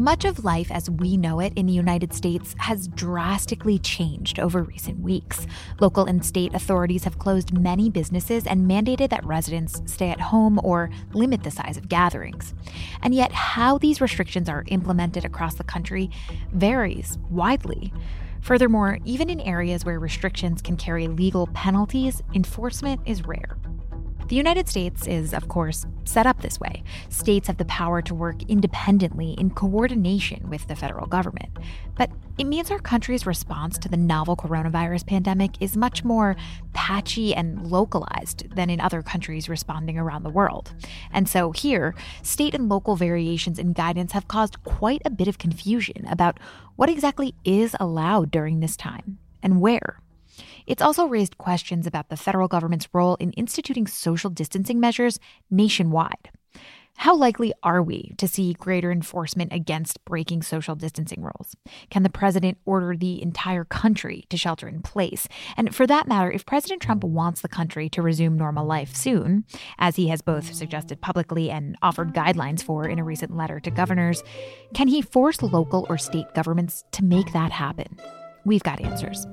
Much of life as we know it in the United States has drastically changed over recent weeks. Local and state authorities have closed many businesses and mandated that residents stay at home or limit the size of gatherings. And yet, how these restrictions are implemented across the country varies widely. Furthermore, even in areas where restrictions can carry legal penalties, enforcement is rare. The United States is, of course, set up this way. States have the power to work independently in coordination with the federal government. But it means our country's response to the novel coronavirus pandemic is much more patchy and localized than in other countries responding around the world. And so here, state and local variations in guidance have caused quite a bit of confusion about what exactly is allowed during this time and where. It's also raised questions about the federal government's role in instituting social distancing measures nationwide. How likely are we to see greater enforcement against breaking social distancing rules? Can the president order the entire country to shelter in place? And for that matter, if President Trump wants the country to resume normal life soon, as he has both suggested publicly and offered guidelines for in a recent letter to governors, can he force local or state governments to make that happen? We've got answers.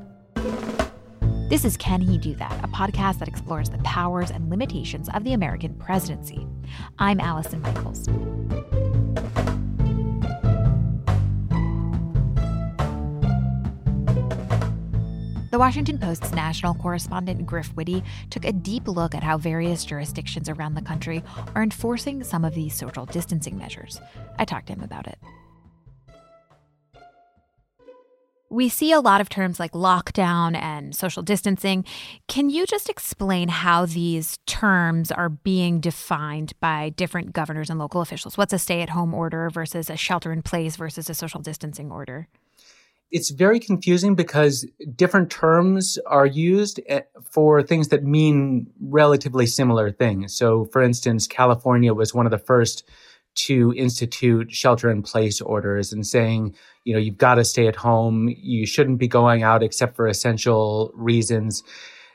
This is Can He Do That, a podcast that explores the powers and limitations of the American presidency. I'm Allison Michaels. The Washington Post's national correspondent Griff Witte took a deep look at how various jurisdictions around the country are enforcing some of these social distancing measures. I talked to him about it. We see a lot of terms like lockdown and social distancing. Can you just explain how these terms are being defined by different governors and local officials? What's a stay at home order versus a shelter in place versus a social distancing order? It's very confusing because different terms are used eh, for things that mean relatively similar things. So, for instance, California was one of the first to institute shelter in place orders and saying, you know, you've got to stay at home. You shouldn't be going out except for essential reasons.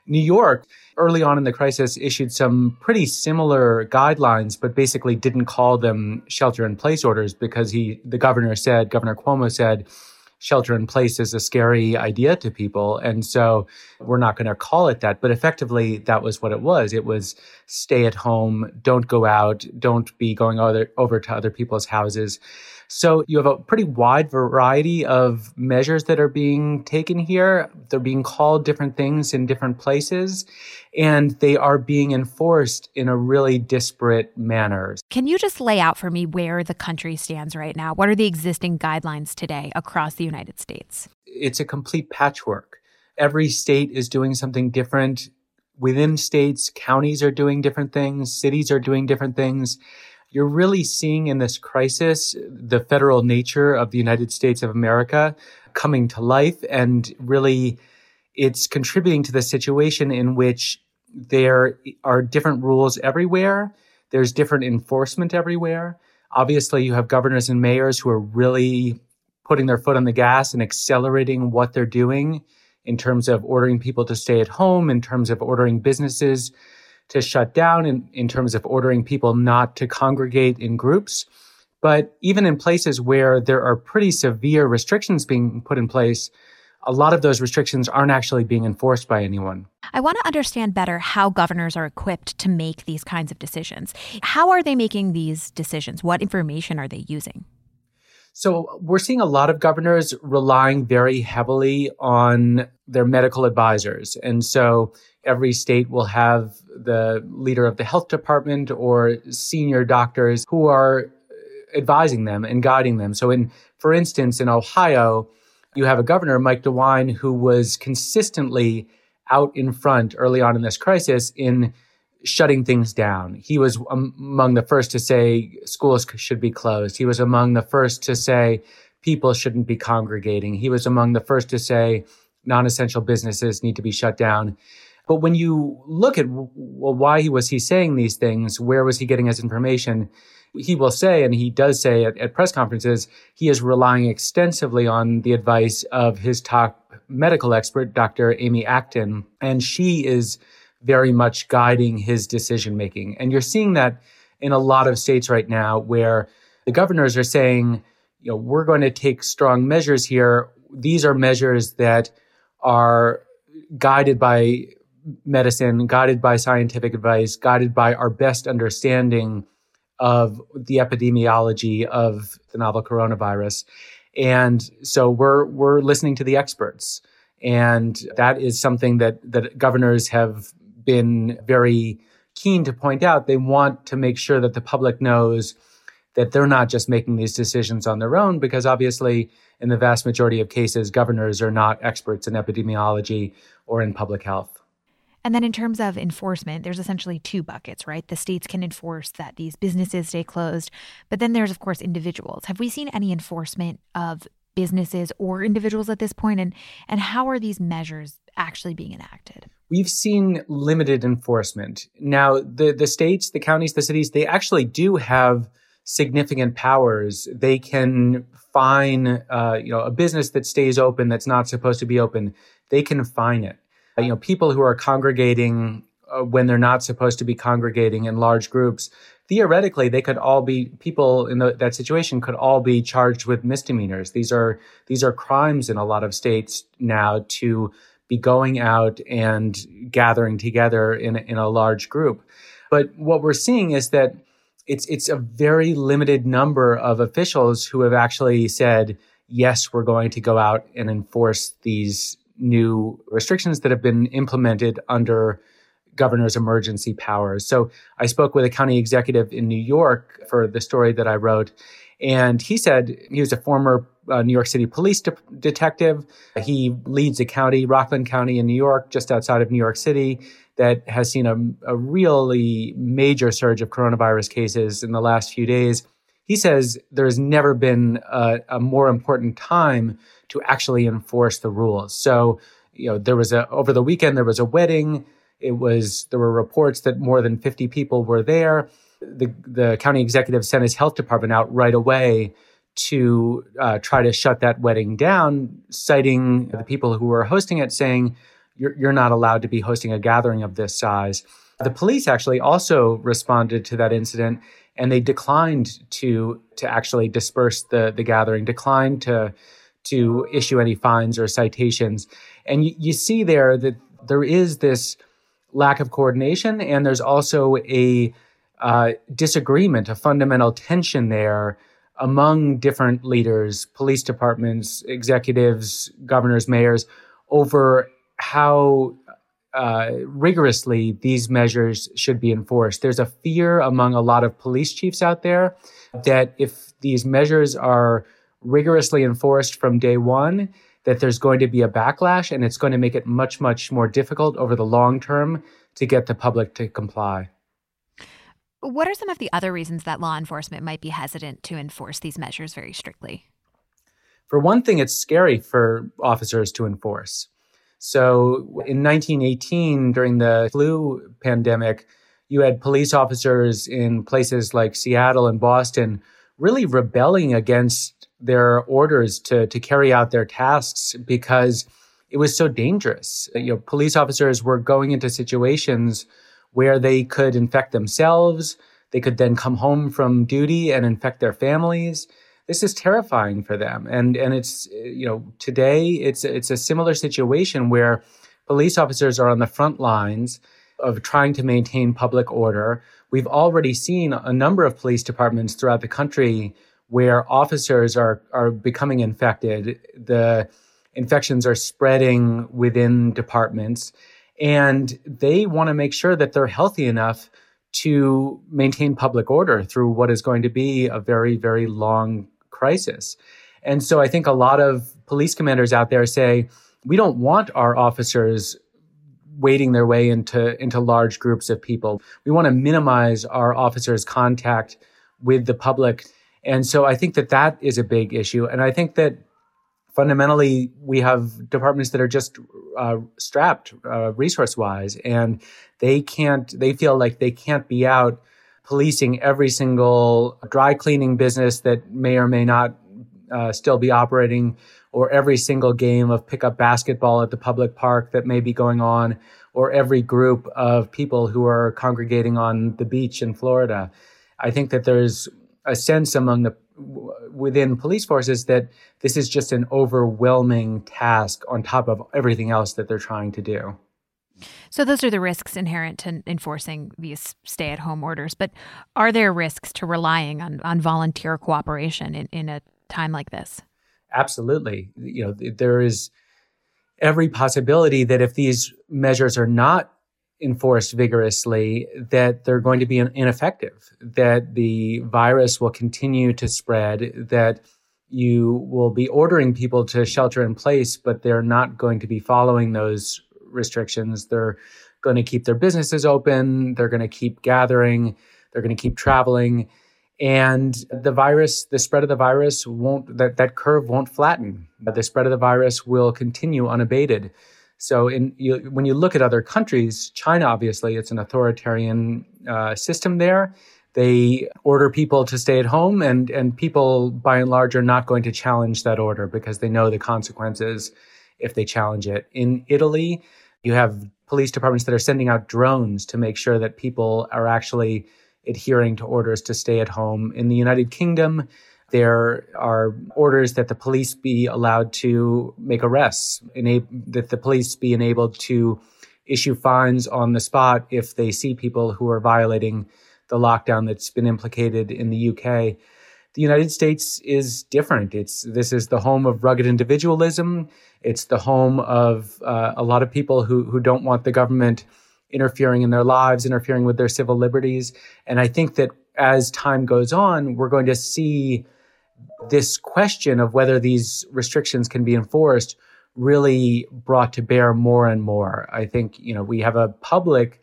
New York, early on in the crisis, issued some pretty similar guidelines, but basically didn't call them shelter in place orders because he, the governor said, Governor Cuomo said, shelter in place is a scary idea to people. And so we're not going to call it that. But effectively, that was what it was. It was stay at home, don't go out, don't be going other, over to other people's houses. So you have a pretty wide variety of measures that are being taken here. They're being called different things in different places, and they are being enforced in a really disparate manner. Can you just lay out for me where the country stands right now? What are the existing guidelines today across the United States? It's a complete patchwork. Every state is doing something different. Within states, counties are doing different things, cities are doing different things you're really seeing in this crisis the federal nature of the United States of America coming to life and really it's contributing to the situation in which there are different rules everywhere. There's different enforcement everywhere. Obviously, you have governors and mayors who are really putting their foot on the gas and accelerating what they're doing in terms of ordering people to stay at home, in terms of ordering businesses to shut down in, in terms of ordering people not to congregate in groups. But even in places where there are pretty severe restrictions being put in place, a lot of those restrictions aren't actually being enforced by anyone. I want to understand better how governors are equipped to make these kinds of decisions. How are they making these decisions? What information are they using? So, we're seeing a lot of governors relying very heavily on their medical advisors. And so, every state will have the leader of the health department or senior doctors who are advising them and guiding them. So in, for instance, in Ohio, you have a governor, Mike DeWine, who was consistently out in front early on in this crisis in shutting things down. He was among the first to say schools should be closed. He was among the first to say people shouldn't be congregating. He was among the first to say non-essential businesses need to be shut down. But when you look at well, why was he saying these things? Where was he getting his information? He will say, and he does say at, at press conferences, he is relying extensively on the advice of his top medical expert, Dr. Amy Acton, and she is very much guiding his decision making. And you're seeing that in a lot of states right now where the governors are saying, you know, we're going to take strong measures here. These are measures that are guided by medicine, guided by scientific advice, guided by our best understanding of the epidemiology of the novel coronavirus. And so we're we're listening to the experts. And that is something that that governors have been very keen to point out. They want to make sure that the public knows that they're not just making these decisions on their own, because obviously, in the vast majority of cases, governors are not experts in epidemiology or in public health. And then in terms of enforcement, there's essentially two buckets, right? The states can enforce that these businesses stay closed, but then there's, of course, individuals. Have we seen any enforcement of businesses or individuals at this point and and how are these measures actually being enacted? We've seen limited enforcement. Now the the states the counties the cities they actually do have significant powers. They can fine uh, you know a business that stays open that's not supposed to be open. They can fine it. You know, people who are congregating uh, when they're not supposed to be congregating in large groups, theoretically, they could all be people in the, that situation could all be charged with misdemeanors. These are these are crimes in a lot of states now to be going out and gathering together in in a large group. But what we're seeing is that it's it's a very limited number of officials who have actually said yes, we're going to go out and enforce these new restrictions that have been implemented under governor's emergency powers. So I spoke with a county executive in New York for the story that I wrote. And he said he was a former uh, New York City police de- detective. He leads a county, Rockland County in New York, just outside of New York City, that has seen a, a really major surge of coronavirus cases in the last few days. He says there's never been a, a more important time to actually enforce the rules. So, you know, there was a over the weekend there was a wedding. It was there were reports that more than 50 people were there. The the county executive sent his health department out right away to uh, try to shut that wedding down, citing the people who were hosting it, saying you're, you're not allowed to be hosting a gathering of this size. The police actually also responded to that incident and they declined to to actually disperse the the gathering, declined to to issue any fines or citations. And you, you see there that there is this lack of coordination, and there's also a uh, disagreement, a fundamental tension there among different leaders, police departments, executives, governors, mayors, over how uh, rigorously these measures should be enforced. There's a fear among a lot of police chiefs out there that if these measures are rigorously enforced from day one, that there's going to be a backlash and it's going to make it much, much more difficult over the long term to get the public to comply. What are some of the other reasons that law enforcement might be hesitant to enforce these measures very strictly? For one thing, it's scary for officers to enforce. So in 1918, during the flu pandemic, you had police officers in places like Seattle and Boston really rebelling against their orders to to carry out their tasks because it was so dangerous. You know, police officers were going into situations where they could infect themselves. They could then come home from duty and infect their families. This is terrifying for them. And and it's you know today it's it's a similar situation where police officers are on the front lines of trying to maintain public order. We've already seen a number of police departments throughout the country where officers are are becoming infected. The infections are spreading within departments, and they want to make sure that they're healthy enough to maintain public order through what is going to be a very very long crisis. And so I think a lot of police commanders out there say we don't want our officers wading their way into into large groups of people. We want to minimize our officers' contact with the public, and so I think that that is a big issue. And I think that fundamentally we have departments that are just uh, strapped uh, resource wise, and they can't. They feel like they can't be out policing every single dry cleaning business that may or may not uh, still be operating or every single game of pickup basketball at the public park that may be going on, or every group of people who are congregating on the beach in Florida. I think that there's a sense among the within police forces that this is just an overwhelming task on top of everything else that they're trying to do. So those are the risks inherent to enforcing these stay-at-home orders. But are there risks to relying on, on volunteer cooperation in, in a time like this? Absolutely. You know, there is every possibility that if these measures are not enforced vigorously, that they're going to be ineffective, that the virus will continue to spread, that you will be ordering people to shelter in place, but they're not going to be following those restrictions. They're going to keep their businesses open. They're going to keep gathering. They're going to keep traveling and the virus the spread of the virus won't that, that curve won't flatten the spread of the virus will continue unabated so in you, when you look at other countries china obviously it's an authoritarian uh, system there they order people to stay at home and and people by and large are not going to challenge that order because they know the consequences if they challenge it in italy you have police departments that are sending out drones to make sure that people are actually adhering to orders to stay at home. In the United Kingdom, there are orders that the police be allowed to make arrests, that the police be enabled to issue fines on the spot if they see people who are violating the lockdown that's been implicated in the UK. The United States is different. It's this is the home of rugged individualism. It's the home of uh, a lot of people who who don't want the government interfering in their lives, interfering with their civil liberties. And I think that as time goes on, we're going to see this question of whether these restrictions can be enforced really brought to bear more and more. I think, you know, we have a public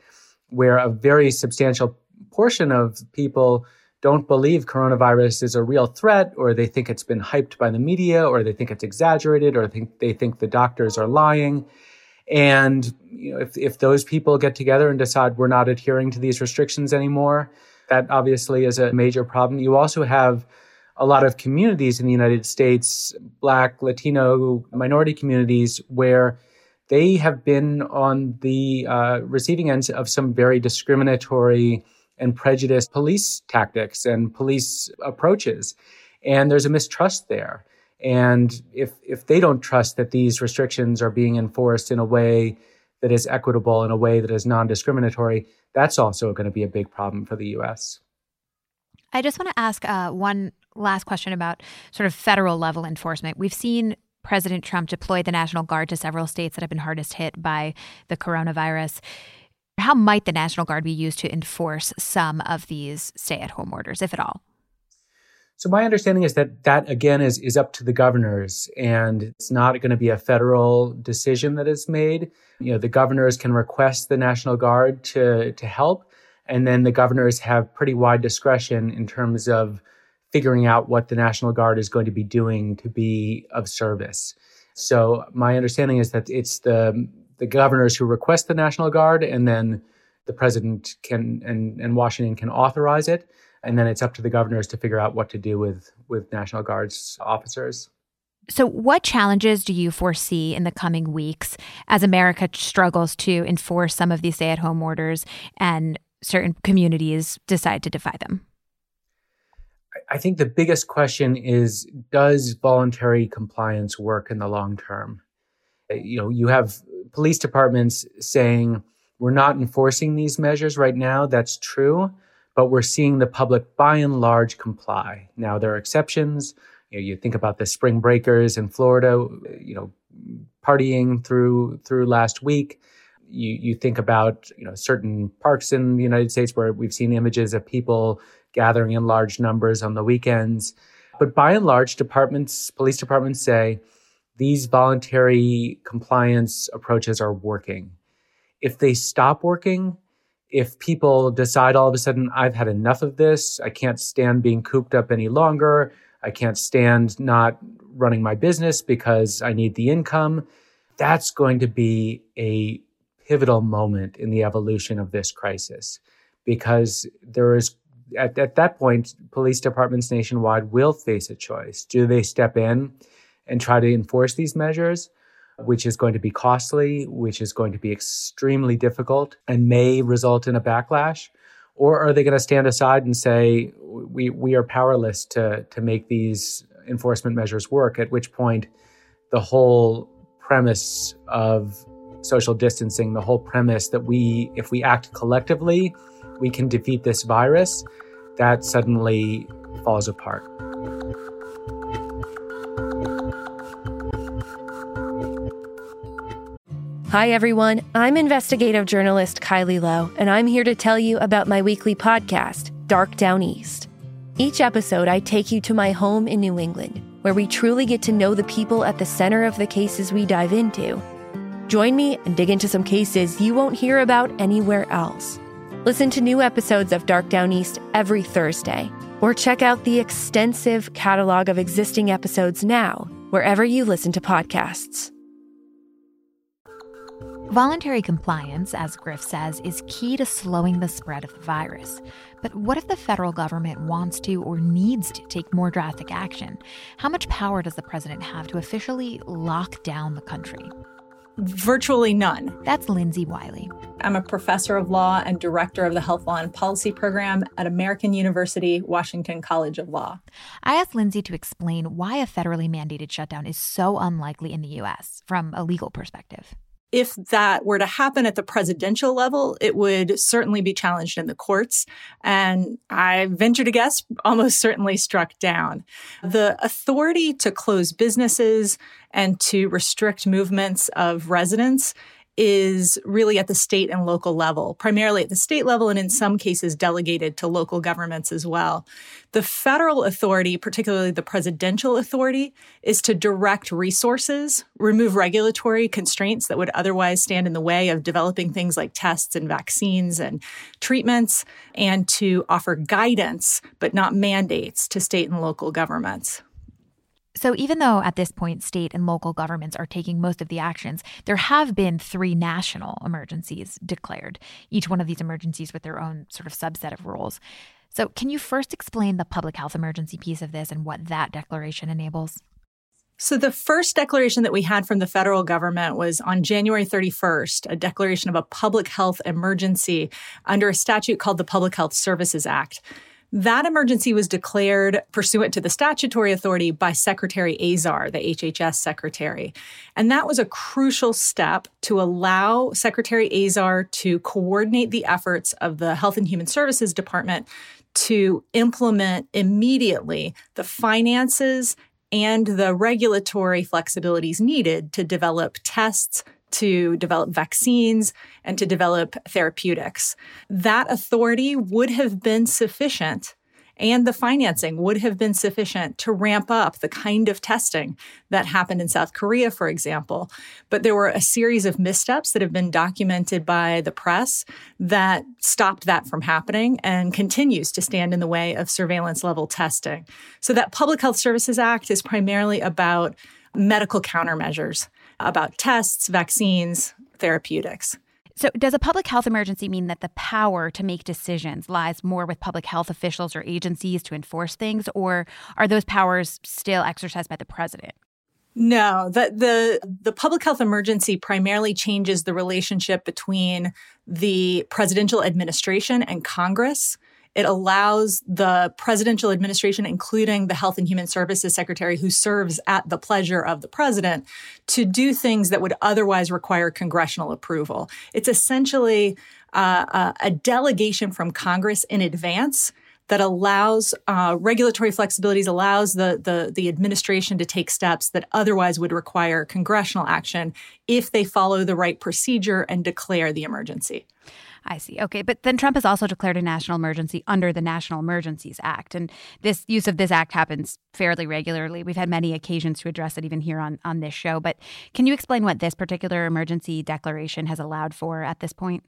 where a very substantial portion of people don't believe coronavirus is a real threat, or they think it's been hyped by the media, or they think it's exaggerated, or think they think the doctors are lying. And you know, if, if those people get together and decide we're not adhering to these restrictions anymore, that obviously is a major problem. You also have a lot of communities in the United States, Black, Latino, minority communities, where they have been on the uh, receiving end of some very discriminatory and prejudiced police tactics and police approaches. And there's a mistrust there. And if, if they don't trust that these restrictions are being enforced in a way that is equitable, in a way that is non discriminatory, that's also going to be a big problem for the US. I just want to ask uh, one last question about sort of federal level enforcement. We've seen President Trump deploy the National Guard to several states that have been hardest hit by the coronavirus. How might the National Guard be used to enforce some of these stay at home orders, if at all? So my understanding is that that again is is up to the governors and it's not going to be a federal decision that is made. You know, the governors can request the National Guard to to help and then the governors have pretty wide discretion in terms of figuring out what the National Guard is going to be doing to be of service. So my understanding is that it's the the governors who request the National Guard and then the president can and, and Washington can authorize it and then it's up to the governors to figure out what to do with with National Guard's officers. So, what challenges do you foresee in the coming weeks as America struggles to enforce some of these stay at home orders and certain communities decide to defy them? I think the biggest question is Does voluntary compliance work in the long term? Uh, you know, you have police departments saying, We're not enforcing these measures right now. That's true but we're seeing the public by and large comply. Now there are exceptions. You, know, you think about the spring breakers in Florida, you know, partying through through last week. You you think about you know certain parks in the United States where we've seen images of people gathering in large numbers on the weekends. But by and large, departments, police departments say these voluntary compliance approaches are working. If they stop working, if people decide all of a sudden, I've had enough of this, I can't stand being cooped up any longer, I can't stand not running my business because I need the income, that's going to be a pivotal moment in the evolution of this crisis because there is at, at that point police departments nationwide will face a choice. Do they step in and try to enforce these measures which is going to be costly which is going to be extremely difficult and may result in a backlash? Or are they going to stand aside and say we we are powerless to to make these enforcement measures work at which point the whole premise of social distancing, the whole premise that we, if we act collectively, we can defeat this virus, that suddenly falls apart. Hi, everyone. I'm investigative journalist Kylie Low, and I'm here to tell you about my weekly podcast, Dark Down East. Each episode, I take you to my home in New England where we truly get to know the people at the center of the cases we dive into. Join me and dig into some cases you won't hear about anywhere else. Listen to new episodes of Dark Down East every Thursday, or check out the extensive catalog of existing episodes now, wherever you listen to podcasts. Voluntary compliance, as Griff says, is key to slowing the spread of the virus. But what if the federal government wants to or needs to take more drastic action? How much power does the president have to officially lock down the country? Virtually none. That's Lindsay Wiley. I'm a professor of law and director of the Health Law and Policy Program at American University Washington College of Law. I asked Lindsay to explain why a federally mandated shutdown is so unlikely in the U.S. from a legal perspective if that were to happen at the presidential level, it would certainly be challenged in the courts. And I venture to guess almost certainly struck down. The authority to close businesses and to restrict movements of residents is really at the state and local level, primarily at the state level, and in some cases delegated to local governments as well. The federal authority, particularly the presidential authority, is to direct resources, remove regulatory constraints that would otherwise stand in the way of developing things like tests and vaccines and treatments, and to offer guidance, but not mandates, to state and local governments. So, even though at this point state and local governments are taking most of the actions, there have been three national emergencies declared, each one of these emergencies with their own sort of subset of rules. So, can you first explain the public health emergency piece of this and what that declaration enables? So, the first declaration that we had from the federal government was on January 31st, a declaration of a public health emergency under a statute called the Public Health Services Act. That emergency was declared pursuant to the statutory authority by Secretary Azar, the HHS secretary. And that was a crucial step to allow Secretary Azar to coordinate the efforts of the Health and Human Services Department to implement immediately the finances and the regulatory flexibilities needed to develop tests, to develop vaccines and to develop therapeutics. That authority would have been sufficient and the financing would have been sufficient to ramp up the kind of testing that happened in South Korea, for example. But there were a series of missteps that have been documented by the press that stopped that from happening and continues to stand in the way of surveillance level testing. So, that Public Health Services Act is primarily about medical countermeasures about tests, vaccines, therapeutics. So, does a public health emergency mean that the power to make decisions lies more with public health officials or agencies to enforce things, or are those powers still exercised by the president? No, the, the the public health emergency primarily changes the relationship between the presidential administration and Congress. It allows the presidential administration, including the Health and Human Services Secretary, who serves at the pleasure of the president, to do things that would otherwise require congressional approval. It's essentially uh, a delegation from Congress in advance that allows uh, regulatory flexibilities, allows the, the, the administration to take steps that otherwise would require congressional action if they follow the right procedure and declare the emergency. I see. Okay. But then Trump has also declared a national emergency under the National Emergencies Act. And this use of this act happens fairly regularly. We've had many occasions to address it even here on, on this show. But can you explain what this particular emergency declaration has allowed for at this point?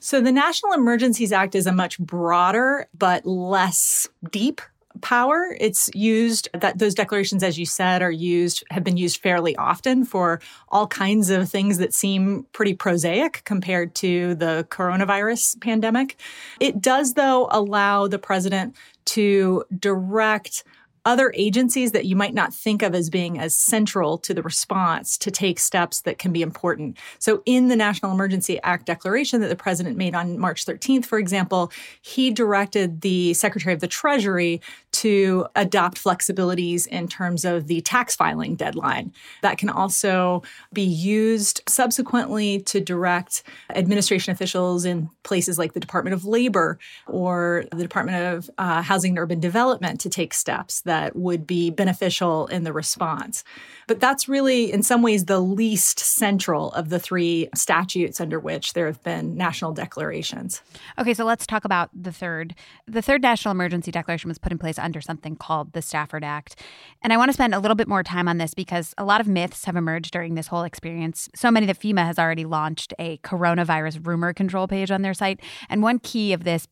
So, the National Emergencies Act is a much broader but less deep power. It's used that those declarations, as you said, are used, have been used fairly often for all kinds of things that seem pretty prosaic compared to the coronavirus pandemic. It does, though, allow the president to direct other agencies that you might not think of as being as central to the response to take steps that can be important. So, in the National Emergency Act declaration that the president made on March 13th, for example, he directed the Secretary of the Treasury to adopt flexibilities in terms of the tax filing deadline. That can also be used subsequently to direct administration officials in places like the Department of Labor or the Department of uh, Housing and Urban Development to take steps that that would be beneficial in the response. But that's really, in some ways, the least central of the three statutes under which there have been national declarations. Okay, so let's talk about the third. The third national emergency declaration was put in place under something called the Stafford Act. And I want to spend a little bit more time on this because a lot of myths have emerged during this whole experience. So many that FEMA has already launched a coronavirus rumor control page on their site. And one key of this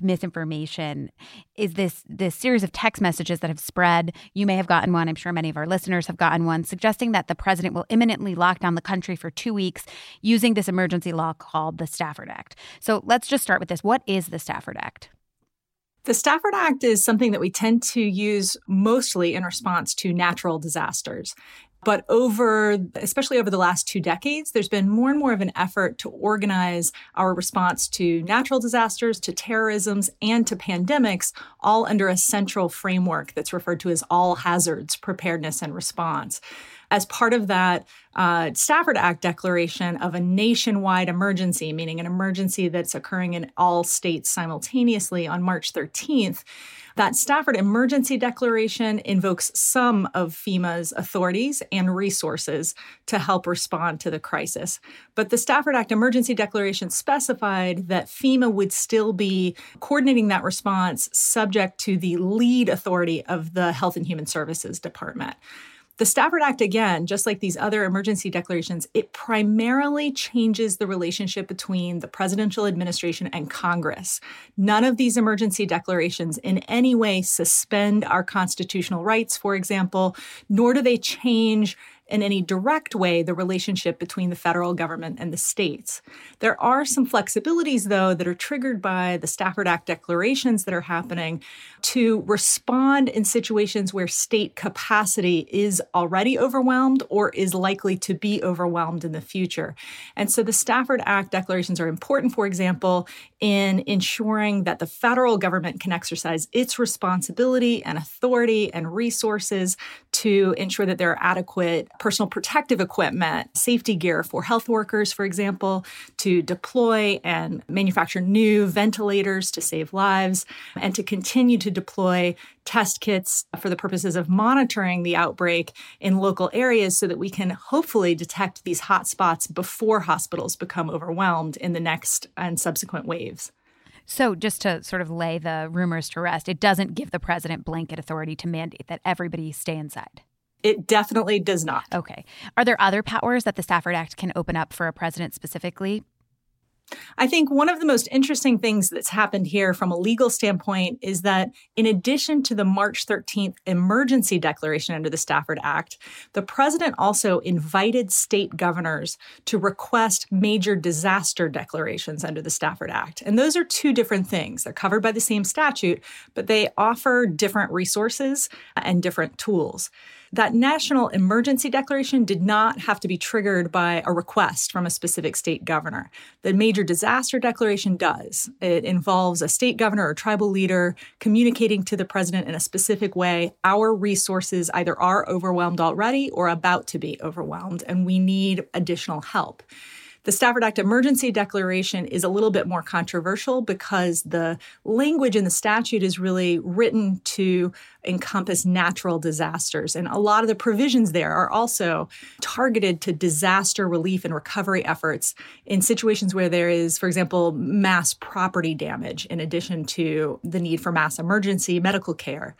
misinformation is this this series of text messages that have spread. You may have gotten one. I'm sure many of our listeners have gotten one suggesting that the president will imminently lock down the country for 2 weeks using this emergency law called the Stafford Act. So let's just start with this. What is the Stafford Act? The Stafford Act is something that we tend to use mostly in response to natural disasters. But over, especially over the last two decades, there's been more and more of an effort to organize our response to natural disasters, to terrorisms, and to pandemics, all under a central framework that's referred to as all hazards preparedness and response as part of that uh, Stafford Act declaration of a nationwide emergency, meaning an emergency that's occurring in all states simultaneously on March 13th. That Stafford Emergency Declaration invokes some of FEMA's authorities and resources to help respond to the crisis. But the Stafford Act Emergency Declaration specified that FEMA would still be coordinating that response subject to the lead authority of the Health and Human Services Department. The Stafford Act, again, just like these other emergency declarations, it primarily changes the relationship between the presidential administration and Congress. None of these emergency declarations in any way suspend our constitutional rights, for example, nor do they change in any direct way the relationship between the federal government and the states. There are some flexibilities, though, that are triggered by the Stafford Act declarations that are happening to respond in situations where state capacity is already overwhelmed or is likely to be overwhelmed in the future. And so the Stafford Act declarations are important, for example, in ensuring that the federal government can exercise its responsibility and authority and resources to ensure that there are adequate personal protective equipment, safety gear for health workers, for example, to deploy and manufacture new ventilators to save lives, and to continue to deploy test kits for the purposes of monitoring the outbreak in local areas so that we can hopefully detect these hotspots before hospitals become overwhelmed in the next and subsequent waves. So, just to sort of lay the rumors to rest, it doesn't give the president blanket authority to mandate that everybody stay inside. It definitely does not. Okay. Are there other powers that the Stafford Act can open up for a president specifically? I think one of the most interesting things that's happened here from a legal standpoint is that in addition to the March 13th emergency declaration under the Stafford Act, the president also invited state governors to request major disaster declarations under the Stafford Act. And those are two different things. They're covered by the same statute, but they offer different resources and different tools. That national emergency declaration did not have to be triggered by a request from a specific state governor. The major disaster declaration does. It involves a state governor or tribal leader communicating to the president in a specific way our resources either are overwhelmed already or about to be overwhelmed, and we need additional help. The Stafford Act emergency declaration is a little bit more controversial because the language in the statute is really written to encompass natural disasters. And a lot of the provisions there are also targeted to disaster relief and recovery efforts in situations where there is, for example, mass property damage, in addition to the need for mass emergency medical care.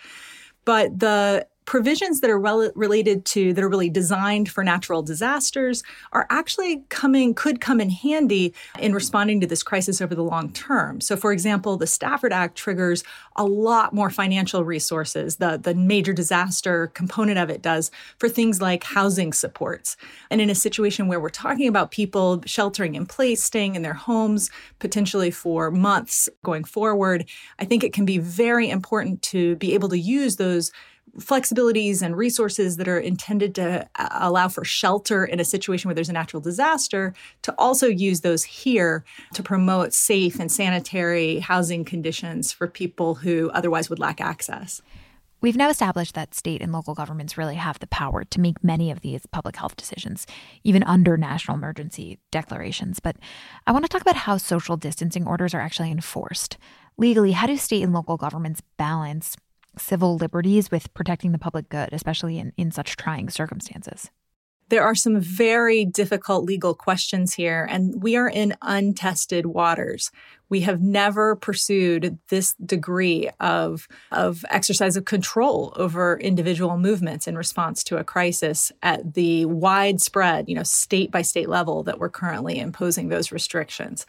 But the provisions that are rel- related to that are really designed for natural disasters are actually coming could come in handy in responding to this crisis over the long term. So for example, the Stafford Act triggers a lot more financial resources. The the major disaster component of it does for things like housing supports. And in a situation where we're talking about people sheltering in place, staying in their homes potentially for months going forward, I think it can be very important to be able to use those flexibilities and resources that are intended to uh, allow for shelter in a situation where there's a natural disaster to also use those here to promote safe and sanitary housing conditions for people who otherwise would lack access. We've now established that state and local governments really have the power to make many of these public health decisions, even under national emergency declarations. But I want to talk about how social distancing orders are actually enforced. Legally, how do state and local governments balance civil liberties with protecting the public good, especially in, in such trying circumstances? There are some very difficult legal questions here, and we are in untested waters. We have never pursued this degree of, of exercise of control over individual movements in response to a crisis at the widespread, you know, state by state level that we're currently imposing those restrictions.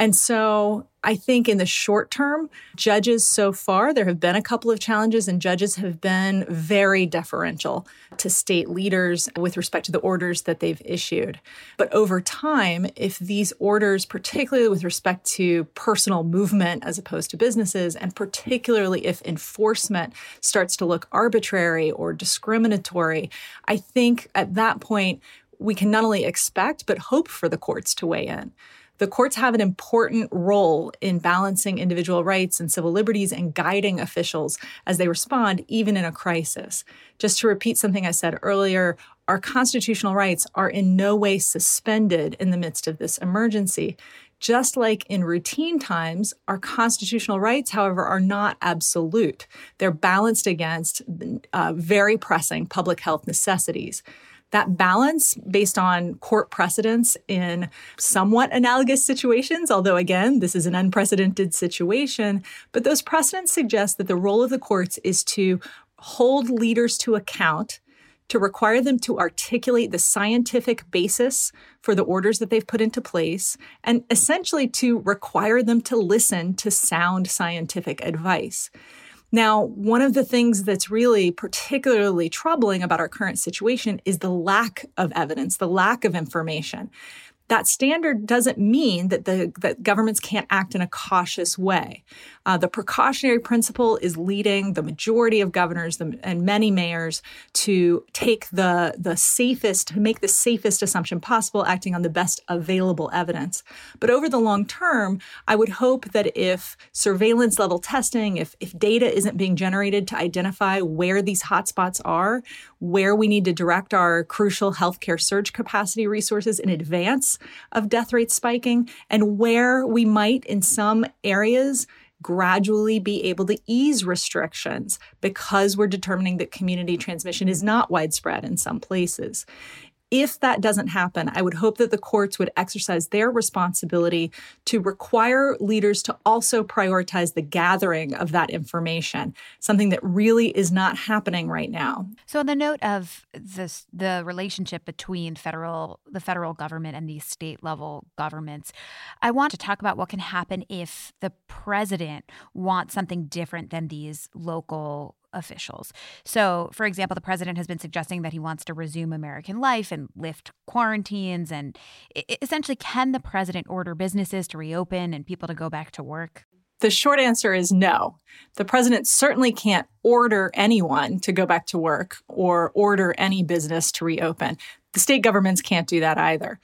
And so I think in the short term, judges so far, there have been a couple of challenges, and judges have been very deferential to state leaders with respect to the orders that they've issued. But over time, if these orders, particularly with respect to personal movement as opposed to businesses, and particularly if enforcement starts to look arbitrary or discriminatory, I think at that point, we can not only expect but hope for the courts to weigh in the courts have an important role in balancing individual rights and civil liberties and guiding officials as they respond, even in a crisis. Just to repeat something I said earlier, our constitutional rights are in no way suspended in the midst of this emergency. Just like in routine times, our constitutional rights, however, are not absolute. They're balanced against uh, very pressing public health necessities that balance based on court precedents in somewhat analogous situations, although again, this is an unprecedented situation, but those precedents suggest that the role of the courts is to hold leaders to account to require them to articulate the scientific basis for the orders that they've put into place, and essentially to require them to listen to sound scientific advice. Now, one of the things that's really particularly troubling about our current situation is the lack of evidence, the lack of information that standard doesn't mean that the that governments can't act in a cautious way. Uh, the precautionary principle is leading the majority of governors the, and many mayors to take the the safest to make the safest assumption possible, acting on the best available evidence. But over the long term, I would hope that if surveillance level testing, if if data isn't being generated to identify where these hotspots are, where we need to direct our crucial healthcare surge capacity resources in advance of death rates spiking and where we might, in some areas, gradually be able to ease restrictions because we're determining that community transmission is not widespread in some places. If that doesn't happen, I would hope that the courts would exercise their responsibility to require leaders to also prioritize the gathering of that information, something that really is not happening right now. So, on the note of this, the relationship between federal, the federal government and these state level governments, I want to talk about what can happen if the president wants something different than these local officials. So, for example, the president has been suggesting that he wants to resume American life and lift quarantines. And essentially, can the president order businesses to reopen and people to go back to work? The short answer is no. The president certainly can't order anyone to go back to work or order any business to reopen. The state governments can't do that either.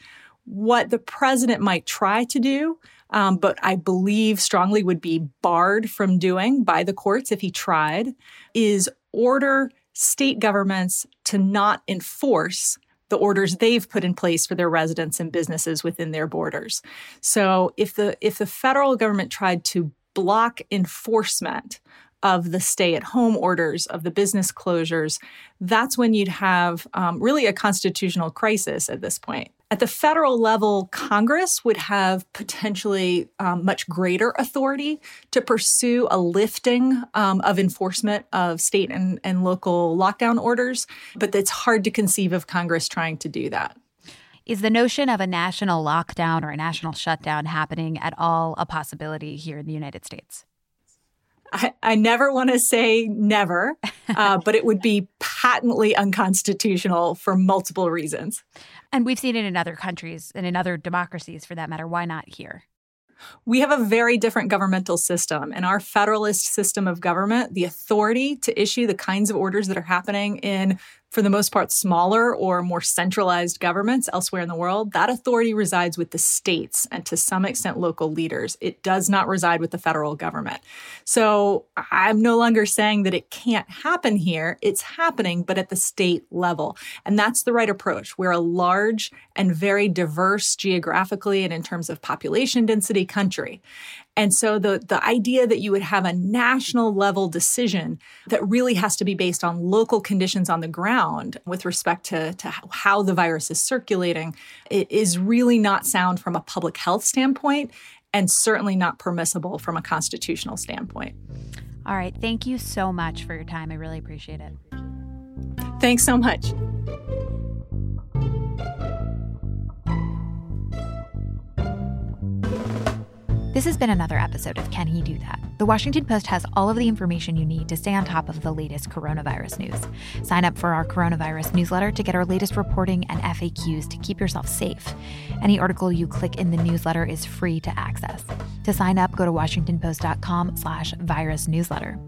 What the president might try to do um, but I believe strongly would be barred from doing by the courts if he tried, is order state governments to not enforce the orders they've put in place for their residents and businesses within their borders. So if the if the federal government tried to block enforcement of the stay at home orders, of the business closures, that's when you'd have um, really a constitutional crisis at this point. At the federal level, Congress would have potentially um, much greater authority to pursue a lifting um, of enforcement of state and, and local lockdown orders, but it's hard to conceive of Congress trying to do that. Is the notion of a national lockdown or a national shutdown happening at all a possibility here in the United States? I, I never want to say never, uh, but it would be patently unconstitutional for multiple reasons. And we've seen it in other countries and in other democracies for that matter. Why not here? We have a very different governmental system. In our federalist system of government, the authority to issue the kinds of orders that are happening in for the most part, smaller or more centralized governments elsewhere in the world, that authority resides with the states and to some extent local leaders. It does not reside with the federal government. So I'm no longer saying that it can't happen here. It's happening, but at the state level. And that's the right approach. We're a large and very diverse geographically and in terms of population density country. And so the, the idea that you would have a national level decision that really has to be based on local conditions on the ground with respect to, to how the virus is circulating it is really not sound from a public health standpoint and certainly not permissible from a constitutional standpoint. All right. Thank you so much for your time. I really appreciate it. Thanks so much. This has been another episode of Can He Do That? The Washington Post has all of the information you need to stay on top of the latest coronavirus news. Sign up for our coronavirus newsletter to get our latest reporting and FAQs to keep yourself safe. Any article you click in the newsletter is free to access. To sign up, go to washingtonpost.com slash virus newsletter.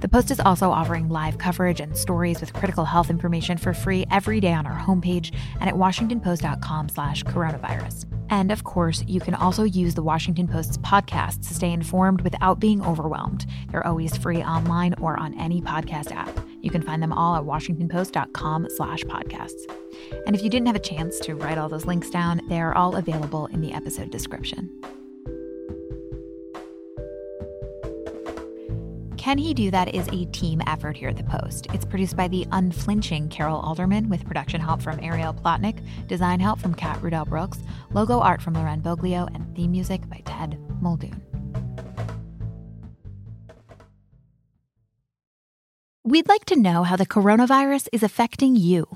The Post is also offering live coverage and stories with critical health information for free every day on our homepage and at washingtonpost.com slash coronavirus. And of course, you can also use the Washington Post's podcasts to stay informed without being overwhelmed. They're always free online or on any podcast app. You can find them all at washingtonpost.com slash podcasts. And if you didn't have a chance to write all those links down, they're all available in the episode description. Can He Do That is a team effort here at the Post. It's produced by the unflinching Carol Alderman with production help from Ariel Plotnick, design help from Kat Rudell Brooks, logo art from Loren Boglio, and theme music by Ted Muldoon. We'd like to know how the coronavirus is affecting you.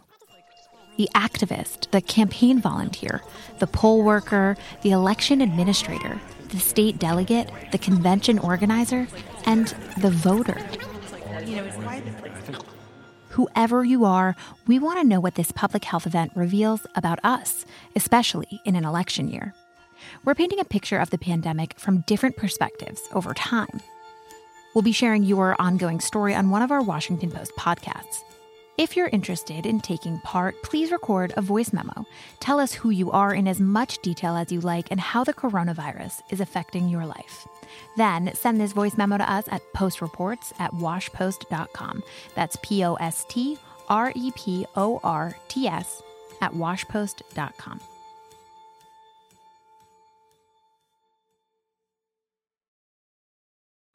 The activist, the campaign volunteer, the poll worker, the election administrator, the state delegate, the convention organizer, and the voter. Whoever you are, we want to know what this public health event reveals about us, especially in an election year. We're painting a picture of the pandemic from different perspectives over time. We'll be sharing your ongoing story on one of our Washington Post podcasts. If you're interested in taking part, please record a voice memo. Tell us who you are in as much detail as you like and how the coronavirus is affecting your life. Then send this voice memo to us at postreports at washpost.com. That's P O S T R E P O R T S at washpost.com.